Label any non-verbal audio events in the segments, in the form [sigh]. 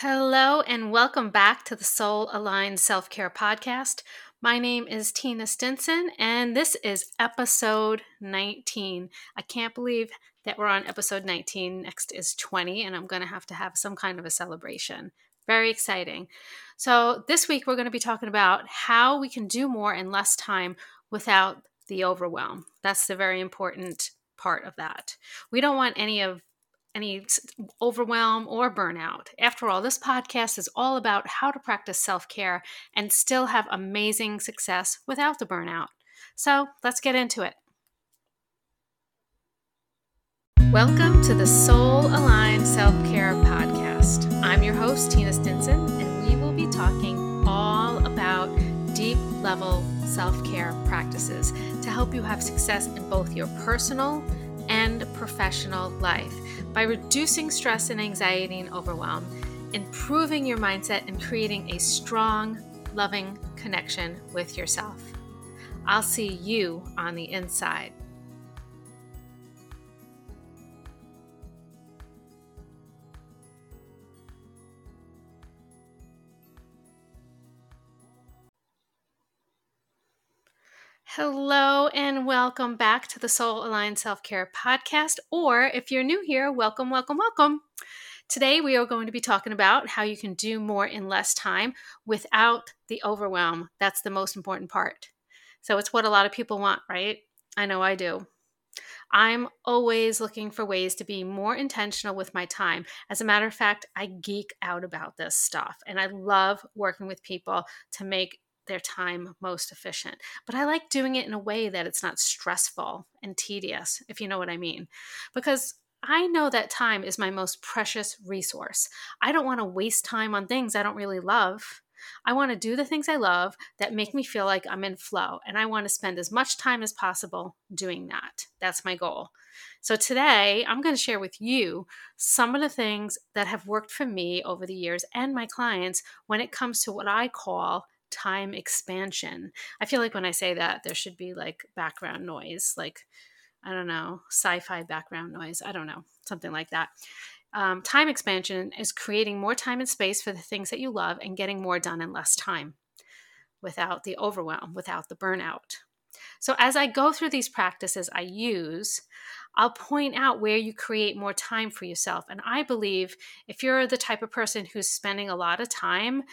Hello, and welcome back to the Soul Aligned Self Care Podcast. My name is Tina Stinson, and this is episode 19. I can't believe that we're on episode 19. Next is 20, and I'm going to have to have some kind of a celebration. Very exciting. So, this week we're going to be talking about how we can do more in less time without the overwhelm. That's the very important part of that. We don't want any of any overwhelm or burnout. After all, this podcast is all about how to practice self care and still have amazing success without the burnout. So let's get into it. Welcome to the Soul Aligned Self Care Podcast. I'm your host, Tina Stinson, and we will be talking all about deep level self care practices to help you have success in both your personal and professional life by reducing stress and anxiety and overwhelm, improving your mindset, and creating a strong, loving connection with yourself. I'll see you on the inside. Hello, and welcome back to the Soul Aligned Self Care Podcast. Or if you're new here, welcome, welcome, welcome. Today, we are going to be talking about how you can do more in less time without the overwhelm. That's the most important part. So, it's what a lot of people want, right? I know I do. I'm always looking for ways to be more intentional with my time. As a matter of fact, I geek out about this stuff and I love working with people to make their time most efficient. But I like doing it in a way that it's not stressful and tedious, if you know what I mean. Because I know that time is my most precious resource. I don't want to waste time on things I don't really love. I want to do the things I love that make me feel like I'm in flow, and I want to spend as much time as possible doing that. That's my goal. So, today I'm going to share with you some of the things that have worked for me over the years and my clients when it comes to what I call time expansion. I feel like when I say that, there should be like background noise, like, I don't know, sci fi background noise. I don't know, something like that. Um, time expansion is creating more time and space for the things that you love and getting more done in less time without the overwhelm, without the burnout. So, as I go through these practices I use, I'll point out where you create more time for yourself. And I believe if you're the type of person who's spending a lot of time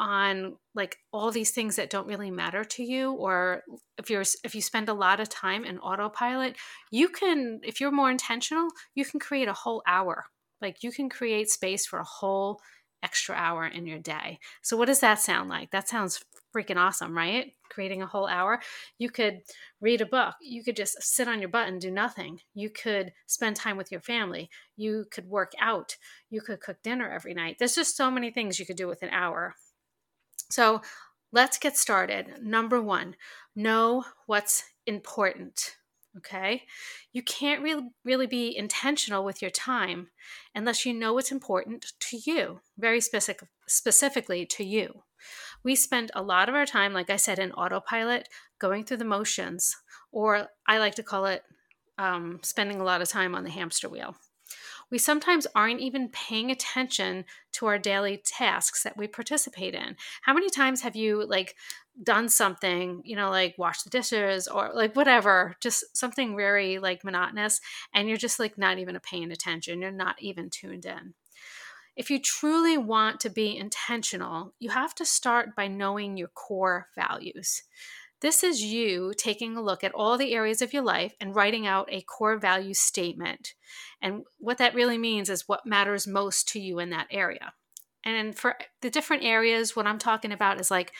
on like all these things that don't really matter to you or if you're if you spend a lot of time in autopilot you can if you're more intentional you can create a whole hour. Like you can create space for a whole extra hour in your day. So what does that sound like? That sounds freaking awesome right? Creating a whole hour. You could read a book. You could just sit on your butt and do nothing. You could spend time with your family. You could work out. You could cook dinner every night. There's just so many things you could do with an hour so let's get started. Number one, know what's important. Okay. You can't really, really be intentional with your time unless you know what's important to you, very specific, specifically to you. We spend a lot of our time, like I said, in autopilot, going through the motions, or I like to call it um, spending a lot of time on the hamster wheel we sometimes aren't even paying attention to our daily tasks that we participate in. How many times have you like done something, you know, like wash the dishes or like whatever, just something very like monotonous and you're just like not even paying attention, you're not even tuned in. If you truly want to be intentional, you have to start by knowing your core values. This is you taking a look at all the areas of your life and writing out a core value statement. And what that really means is what matters most to you in that area. And for the different areas, what I'm talking about is like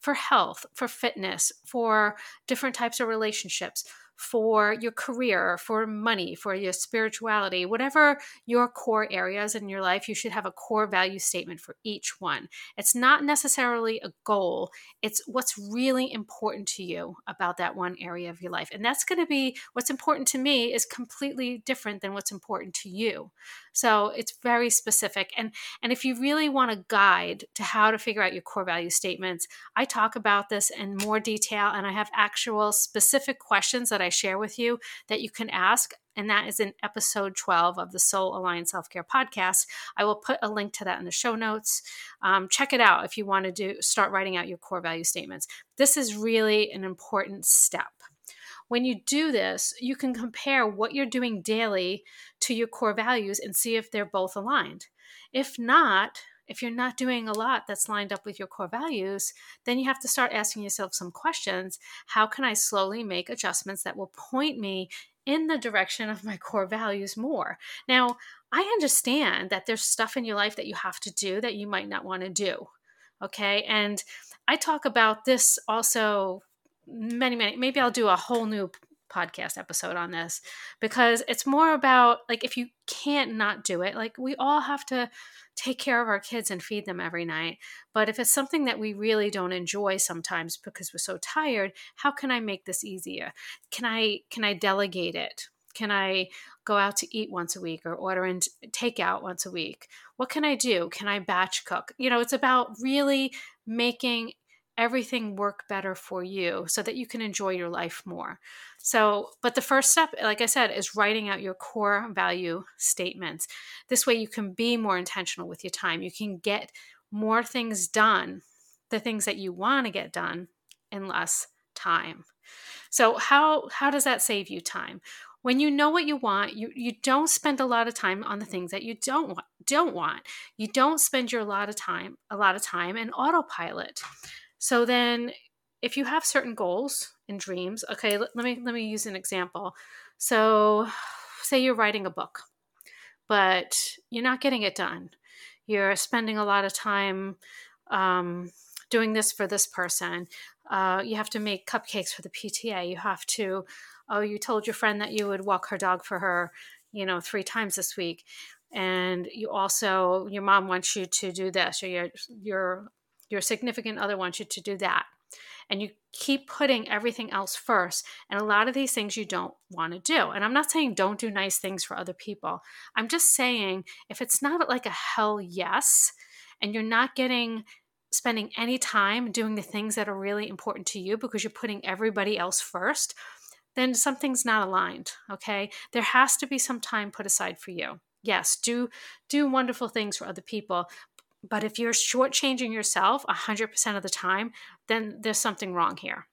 for health, for fitness, for different types of relationships, for your career, for money, for your spirituality, whatever your core areas in your life, you should have a core value statement for each one. It's not necessarily a goal, it's what's really important to you about that one area of your life. And that's going to be what's important to me is completely different than what's important to you. So it's very specific. And and if you really want a guide to how to figure out your core value statements, I talk about this in more detail and I have actual specific questions that I I share with you that you can ask. And that is in episode 12 of the Soul Aligned Self Care podcast. I will put a link to that in the show notes. Um, check it out if you want to do start writing out your core value statements. This is really an important step. When you do this, you can compare what you're doing daily to your core values and see if they're both aligned. If not, if you're not doing a lot that's lined up with your core values, then you have to start asking yourself some questions. How can I slowly make adjustments that will point me in the direction of my core values more? Now, I understand that there's stuff in your life that you have to do that you might not want to do. Okay. And I talk about this also many, many, maybe I'll do a whole new podcast episode on this because it's more about like if you can't not do it, like we all have to take care of our kids and feed them every night. But if it's something that we really don't enjoy sometimes because we're so tired, how can I make this easier? Can I can I delegate it? Can I go out to eat once a week or order and take out once a week? What can I do? Can I batch cook? You know, it's about really making everything work better for you so that you can enjoy your life more. So, but the first step, like I said, is writing out your core value statements. This way you can be more intentional with your time. You can get more things done, the things that you want to get done in less time. So, how how does that save you time? When you know what you want, you, you don't spend a lot of time on the things that you don't want, don't want. You don't spend your lot of time a lot of time in autopilot. So then if you have certain goals and dreams, okay, let, let me let me use an example. So say you're writing a book, but you're not getting it done. You're spending a lot of time um, doing this for this person. Uh, you have to make cupcakes for the PTA. You have to, oh, you told your friend that you would walk her dog for her, you know, three times this week. And you also, your mom wants you to do this, or your your your significant other wants you to do that. And you keep putting everything else first. And a lot of these things you don't want to do. And I'm not saying don't do nice things for other people. I'm just saying if it's not like a hell yes, and you're not getting spending any time doing the things that are really important to you because you're putting everybody else first, then something's not aligned, okay? There has to be some time put aside for you. Yes, do do wonderful things for other people, but if you're shortchanging yourself 100% of the time, then there's something wrong here.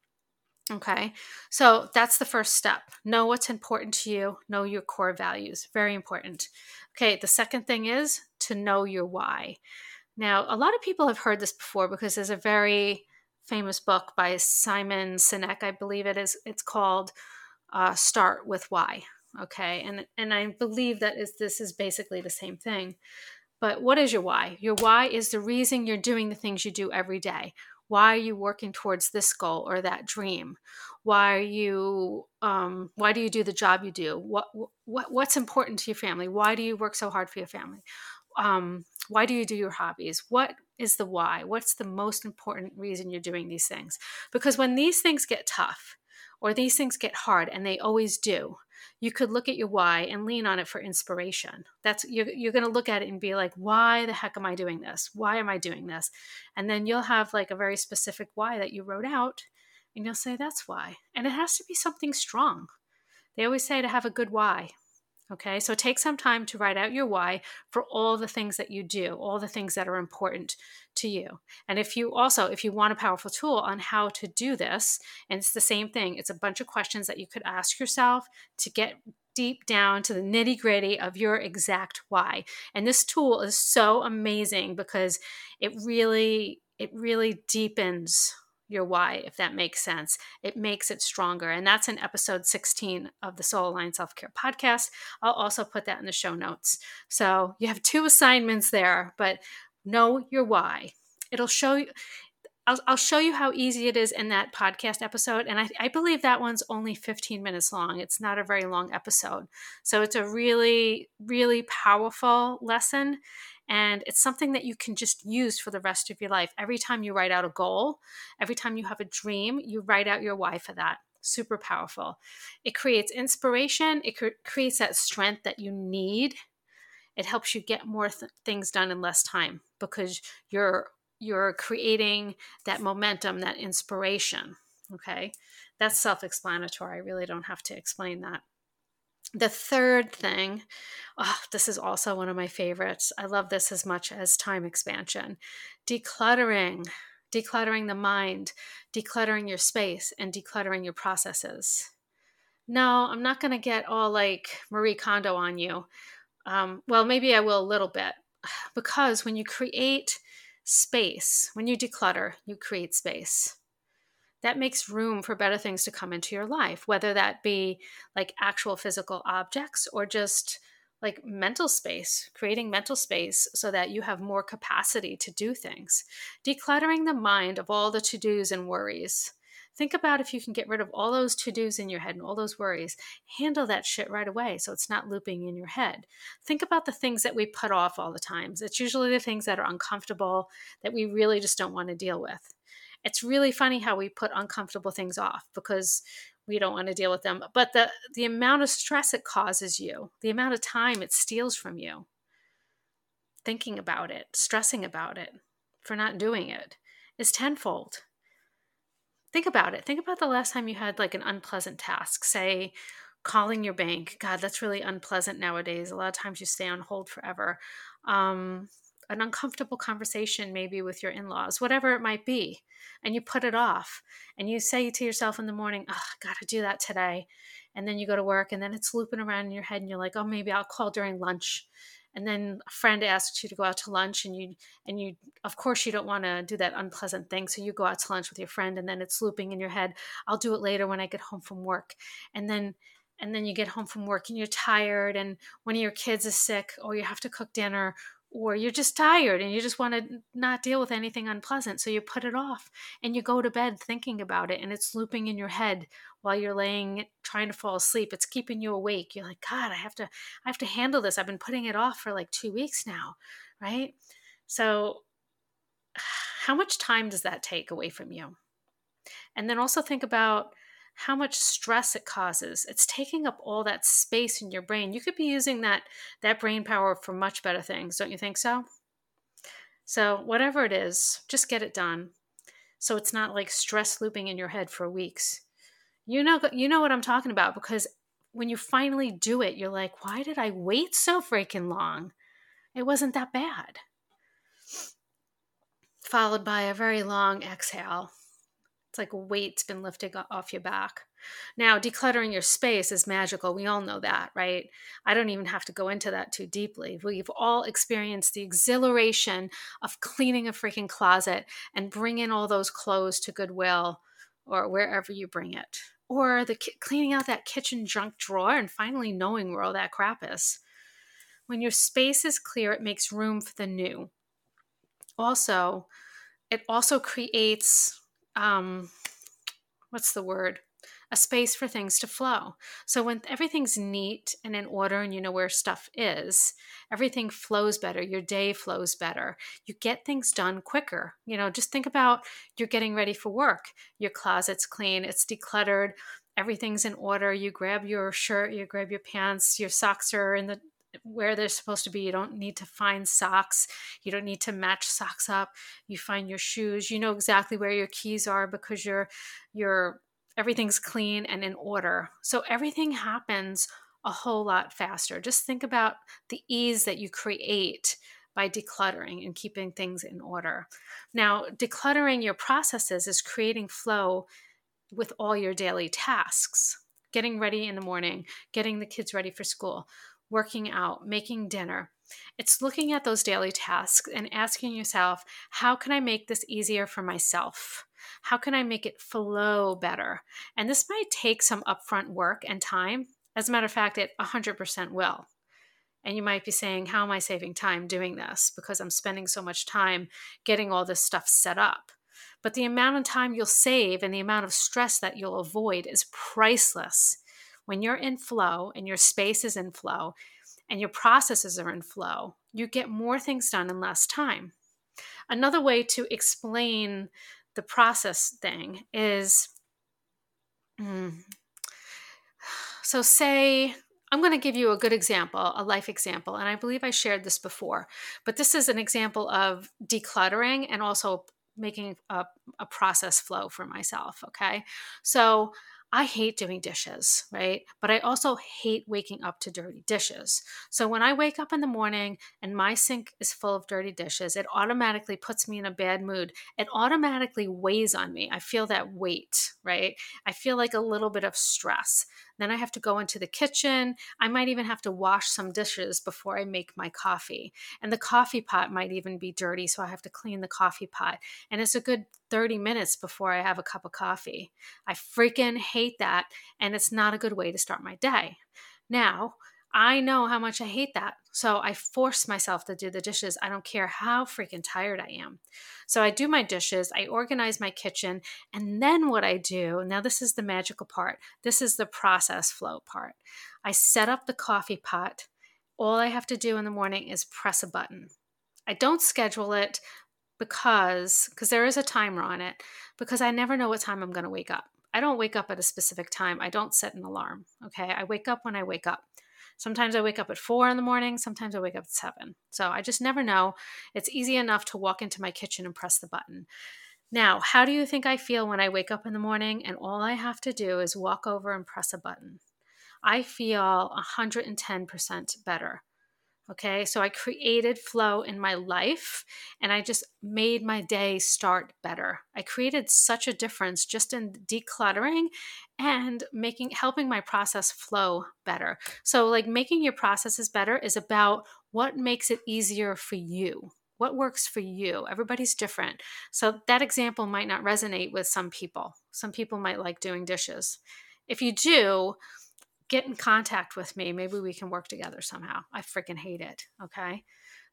Okay, so that's the first step. Know what's important to you, know your core values. Very important. Okay, the second thing is to know your why. Now, a lot of people have heard this before because there's a very famous book by Simon Sinek, I believe it is. It's called uh, Start with Why. Okay, and and I believe that is this is basically the same thing. But what is your why? Your why is the reason you're doing the things you do every day. Why are you working towards this goal or that dream? Why are you? Um, why do you do the job you do? What, what what's important to your family? Why do you work so hard for your family? Um, why do you do your hobbies? What is the why? What's the most important reason you're doing these things? Because when these things get tough, or these things get hard, and they always do, you could look at your why and lean on it for inspiration. That's you're, you're going to look at it and be like, why the heck am I doing this? Why am I doing this? And then you'll have like a very specific why that you wrote out, and you'll say, that's why. And it has to be something strong. They always say to have a good why. Okay, so take some time to write out your why for all the things that you do, all the things that are important to you. And if you also, if you want a powerful tool on how to do this, and it's the same thing, it's a bunch of questions that you could ask yourself to get deep down to the nitty gritty of your exact why. And this tool is so amazing because it really, it really deepens your why, if that makes sense. It makes it stronger. And that's in episode 16 of the Soul Aligned Self Care podcast. I'll also put that in the show notes. So you have two assignments there, but know your why. It'll show you. I'll, I'll show you how easy it is in that podcast episode. And I, I believe that one's only 15 minutes long. It's not a very long episode. So it's a really, really powerful lesson. And it's something that you can just use for the rest of your life. Every time you write out a goal, every time you have a dream, you write out your why for that. Super powerful. It creates inspiration, it cre- creates that strength that you need. It helps you get more th- things done in less time because you're you're creating that momentum, that inspiration. Okay. That's self explanatory. I really don't have to explain that. The third thing, oh, this is also one of my favorites. I love this as much as time expansion. Decluttering, decluttering the mind, decluttering your space, and decluttering your processes. No, I'm not going to get all like Marie Kondo on you. Um, well, maybe I will a little bit [sighs] because when you create space, when you declutter, you create space that makes room for better things to come into your life, whether that be like actual physical objects or just like mental space, creating mental space so that you have more capacity to do things. Decluttering the mind of all the to dos and worries. Think about if you can get rid of all those to dos in your head and all those worries. Handle that shit right away so it's not looping in your head. Think about the things that we put off all the times. It's usually the things that are uncomfortable that we really just don't want to deal with it's really funny how we put uncomfortable things off because we don't want to deal with them but the the amount of stress it causes you the amount of time it steals from you thinking about it stressing about it for not doing it is tenfold. Think about it think about the last time you had like an unpleasant task say calling your bank. God that's really unpleasant nowadays. A lot of times you stay on hold forever. Um, an uncomfortable conversation maybe with your in-laws whatever it might be and you put it off and you say to yourself in the morning oh i gotta do that today and then you go to work and then it's looping around in your head and you're like oh maybe i'll call during lunch and then a friend asks you to go out to lunch and you and you of course you don't want to do that unpleasant thing so you go out to lunch with your friend and then it's looping in your head i'll do it later when i get home from work and then and then you get home from work and you're tired and one of your kids is sick or you have to cook dinner or you're just tired and you just want to not deal with anything unpleasant so you put it off and you go to bed thinking about it and it's looping in your head while you're laying trying to fall asleep. It's keeping you awake. You're like god i have to i have to handle this. I've been putting it off for like 2 weeks now right? So [sighs] how much time does that take away from you? And then also think about how much stress it causes. It's taking up all that space in your brain. You could be using that that brain power for much better things, don't you think so? So, whatever it is, just get it done. So it's not like stress looping in your head for weeks. You know you know what I'm talking about because when you finally do it, you're like, "Why did I wait so freaking long? It wasn't that bad." Followed by a very long exhale it's like weight's been lifted off your back. Now, decluttering your space is magical. We all know that, right? I don't even have to go into that too deeply. We've all experienced the exhilaration of cleaning a freaking closet and bringing all those clothes to Goodwill or wherever you bring it. Or the cleaning out that kitchen junk drawer and finally knowing where all that crap is. When your space is clear, it makes room for the new. Also, it also creates um, what's the word? A space for things to flow. So when everything's neat and in order and you know where stuff is, everything flows better. Your day flows better. You get things done quicker. You know, just think about you're getting ready for work. Your closet's clean, it's decluttered, everything's in order. You grab your shirt, you grab your pants, your socks are in the where they're supposed to be. You don't need to find socks. You don't need to match socks up. You find your shoes. You know exactly where your keys are because you're you're everything's clean and in order. So everything happens a whole lot faster. Just think about the ease that you create by decluttering and keeping things in order. Now, decluttering your processes is creating flow with all your daily tasks. Getting ready in the morning, getting the kids ready for school, working out, making dinner. It's looking at those daily tasks and asking yourself, how can I make this easier for myself? How can I make it flow better? And this might take some upfront work and time. As a matter of fact, it 100% will. And you might be saying, How am I saving time doing this? Because I'm spending so much time getting all this stuff set up. But the amount of time you'll save and the amount of stress that you'll avoid is priceless when you're in flow and your space is in flow and your processes are in flow, you get more things done in less time. Another way to explain the process thing is mm, so, say, I'm going to give you a good example, a life example, and I believe I shared this before, but this is an example of decluttering and also making a, a process flow for myself. Okay. So I hate doing dishes, right? But I also hate waking up to dirty dishes. So when I wake up in the morning and my sink is full of dirty dishes, it automatically puts me in a bad mood. It automatically weighs on me. I feel that weight, right? I feel like a little bit of stress. Then I have to go into the kitchen. I might even have to wash some dishes before I make my coffee. And the coffee pot might even be dirty, so I have to clean the coffee pot. And it's a good 30 minutes before I have a cup of coffee. I freaking hate that. And it's not a good way to start my day. Now, I know how much I hate that. So I force myself to do the dishes. I don't care how freaking tired I am. So I do my dishes, I organize my kitchen, and then what I do now, this is the magical part. This is the process flow part. I set up the coffee pot. All I have to do in the morning is press a button. I don't schedule it because because there is a timer on it because I never know what time I'm going to wake up. I don't wake up at a specific time. I don't set an alarm. Okay? I wake up when I wake up. Sometimes I wake up at four in the morning, sometimes I wake up at seven. So I just never know. It's easy enough to walk into my kitchen and press the button. Now, how do you think I feel when I wake up in the morning and all I have to do is walk over and press a button? I feel 110% better. Okay, so I created flow in my life and I just made my day start better. I created such a difference just in decluttering and making helping my process flow better. So like making your processes better is about what makes it easier for you. What works for you? Everybody's different. So that example might not resonate with some people. Some people might like doing dishes. If you do, get in contact with me. Maybe we can work together somehow. I freaking hate it. Okay.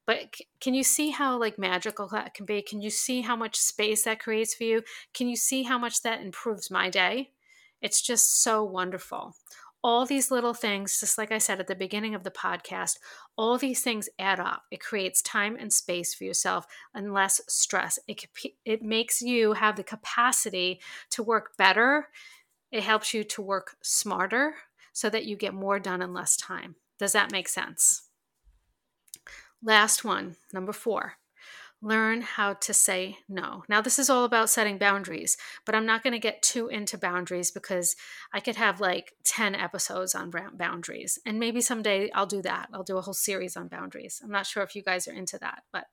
But c- can you see how like magical that can be? Can you see how much space that creates for you? Can you see how much that improves my day? It's just so wonderful. All these little things, just like I said at the beginning of the podcast, all these things add up. It creates time and space for yourself and less stress. It, it makes you have the capacity to work better. It helps you to work smarter so that you get more done in less time. Does that make sense? Last one, number four learn how to say no. Now, this is all about setting boundaries, but I'm not going to get too into boundaries because I could have like 10 episodes on boundaries. And maybe someday I'll do that. I'll do a whole series on boundaries. I'm not sure if you guys are into that, but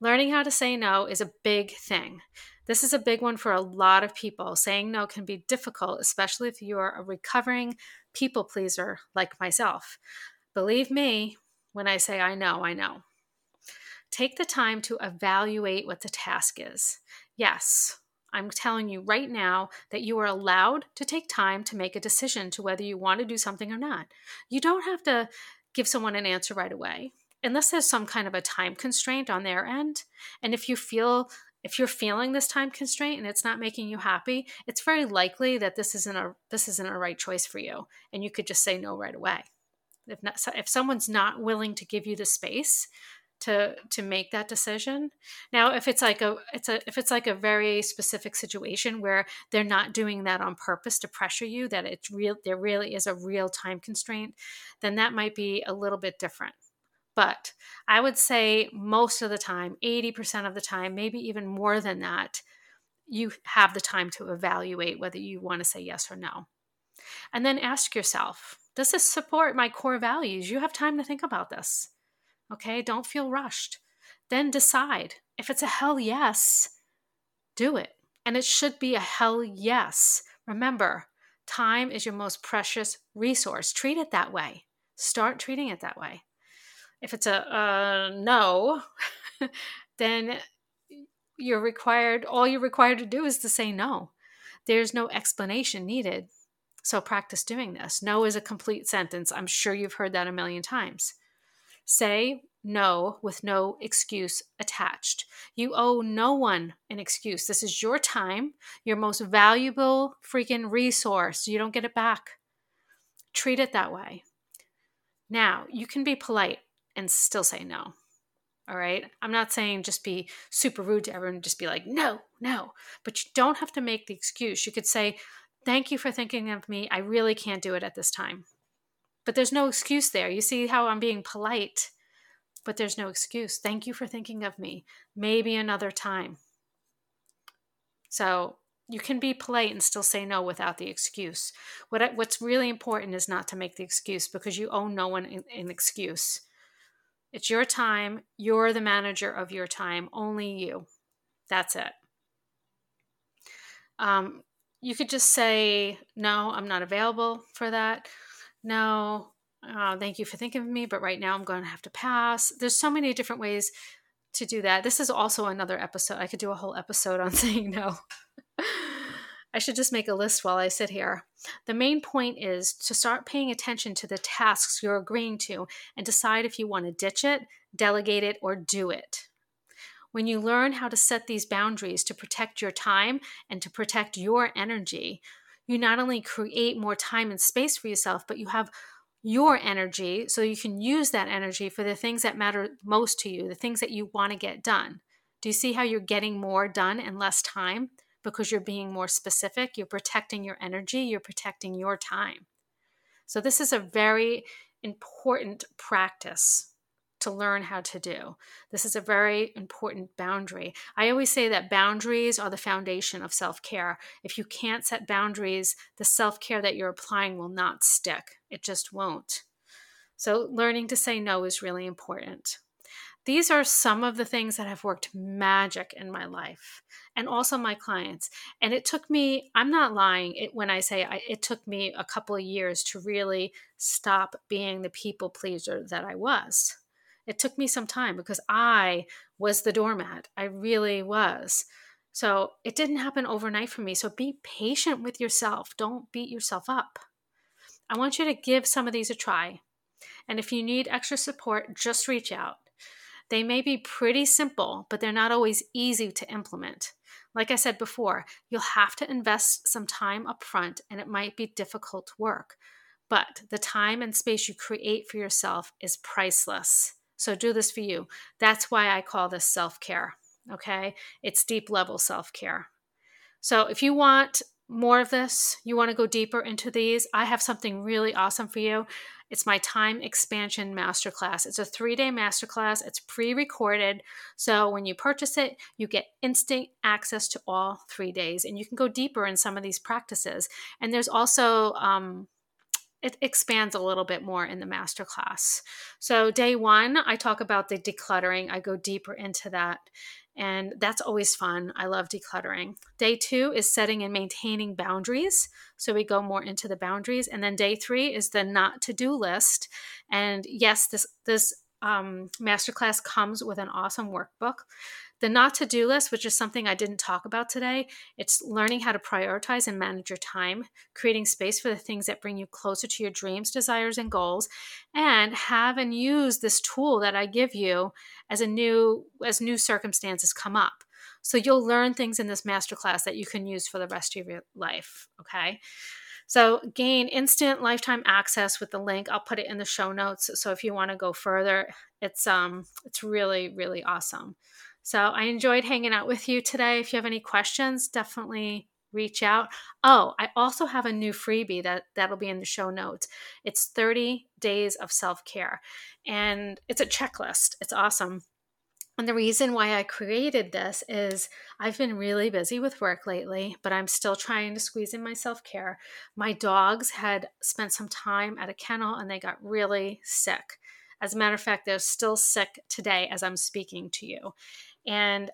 learning how to say no is a big thing. This is a big one for a lot of people. Saying no can be difficult, especially if you're a recovering people pleaser like myself. Believe me when I say I know, I know. Take the time to evaluate what the task is. Yes, I'm telling you right now that you are allowed to take time to make a decision to whether you want to do something or not. You don't have to give someone an answer right away unless there's some kind of a time constraint on their end. And if you feel if you're feeling this time constraint and it's not making you happy, it's very likely that this isn't a this isn't a right choice for you, and you could just say no right away. If not, if someone's not willing to give you the space to to make that decision, now if it's like a it's a if it's like a very specific situation where they're not doing that on purpose to pressure you, that it's real there really is a real time constraint, then that might be a little bit different but I would say most of the time, 80% of the time, maybe even more than that, you have the time to evaluate whether you want to say yes or no. And then ask yourself, does this support my core values? You have time to think about this. Okay, don't feel rushed. Then decide. If it's a hell yes, do it. And it should be a hell yes. Remember, time is your most precious resource. Treat it that way. Start treating it that way. If it's a uh, no, [laughs] then you're required, all you're required to do is to say no. There's no explanation needed. So practice doing this. No is a complete sentence. I'm sure you've heard that a million times. Say no with no excuse attached. You owe no one an excuse. This is your time, your most valuable freaking resource. You don't get it back. Treat it that way. Now, you can be polite and still say no. All right. I'm not saying just be super rude to everyone, just be like, no, no. But you don't have to make the excuse. You could say, thank you for thinking of me. I really can't do it at this time. But there's no excuse there. You see how I'm being polite, but there's no excuse. Thank you for thinking of me. Maybe another time. So you can be polite and still say no without the excuse. What what's really important is not to make the excuse because you owe no one an excuse. It's your time. You're the manager of your time. Only you. That's it. Um, you could just say, no, I'm not available for that. No, uh, thank you for thinking of me, but right now I'm going to have to pass. There's so many different ways to do that. This is also another episode. I could do a whole episode on [laughs] saying no. I should just make a list while I sit here. The main point is to start paying attention to the tasks you're agreeing to and decide if you want to ditch it, delegate it, or do it. When you learn how to set these boundaries to protect your time and to protect your energy, you not only create more time and space for yourself, but you have your energy so you can use that energy for the things that matter most to you, the things that you want to get done. Do you see how you're getting more done in less time? Because you're being more specific, you're protecting your energy, you're protecting your time. So, this is a very important practice to learn how to do. This is a very important boundary. I always say that boundaries are the foundation of self care. If you can't set boundaries, the self care that you're applying will not stick. It just won't. So, learning to say no is really important. These are some of the things that have worked magic in my life and also my clients. And it took me, I'm not lying it, when I say I, it took me a couple of years to really stop being the people pleaser that I was. It took me some time because I was the doormat. I really was. So it didn't happen overnight for me. So be patient with yourself. Don't beat yourself up. I want you to give some of these a try. And if you need extra support, just reach out. They may be pretty simple, but they're not always easy to implement. Like I said before, you'll have to invest some time up front and it might be difficult work. But the time and space you create for yourself is priceless. So do this for you. That's why I call this self care. Okay. It's deep level self care. So if you want more of this, you want to go deeper into these, I have something really awesome for you. It's my time expansion masterclass. It's a three day masterclass. It's pre recorded. So when you purchase it, you get instant access to all three days and you can go deeper in some of these practices. And there's also, um, it expands a little bit more in the masterclass. So, day one, I talk about the decluttering. I go deeper into that. And that's always fun. I love decluttering. Day two is setting and maintaining boundaries. So we go more into the boundaries. And then day three is the not to do list. And yes, this, this um, masterclass comes with an awesome workbook the not to do list, which is something I didn't talk about today, it's learning how to prioritize and manage your time, creating space for the things that bring you closer to your dreams, desires, and goals, and have and use this tool that I give you as a new as new circumstances come up. So you'll learn things in this masterclass that you can use for the rest of your life. Okay. So gain instant lifetime access with the link. I'll put it in the show notes. So if you want to go further, it's um it's really, really awesome. So I enjoyed hanging out with you today. If you have any questions, definitely reach out. Oh, I also have a new freebie that that'll be in the show notes. It's 30 days of self-care and it's a checklist. It's awesome. And the reason why I created this is I've been really busy with work lately, but I'm still trying to squeeze in my self care. My dogs had spent some time at a kennel and they got really sick. As a matter of fact, they're still sick today as I'm speaking to you. And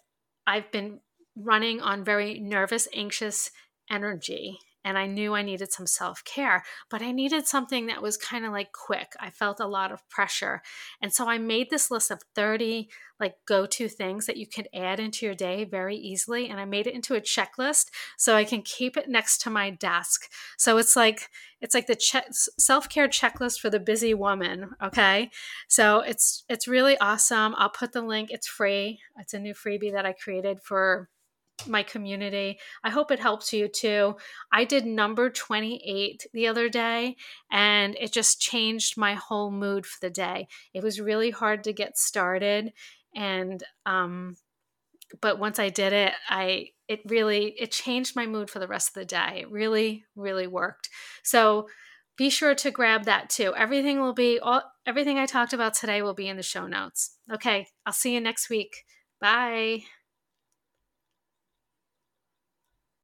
I've been running on very nervous, anxious energy. And I knew I needed some self care, but I needed something that was kind of like quick. I felt a lot of pressure. And so I made this list of 30 like go to things that you can add into your day very easily. And I made it into a checklist so I can keep it next to my desk. So it's like, it's like the che- self-care checklist for the busy woman okay so it's it's really awesome i'll put the link it's free it's a new freebie that i created for my community. I hope it helps you too. I did number 28 the other day and it just changed my whole mood for the day. It was really hard to get started and um but once I did it, I it really it changed my mood for the rest of the day. It really really worked. So be sure to grab that too. Everything will be all everything I talked about today will be in the show notes. Okay, I'll see you next week. Bye.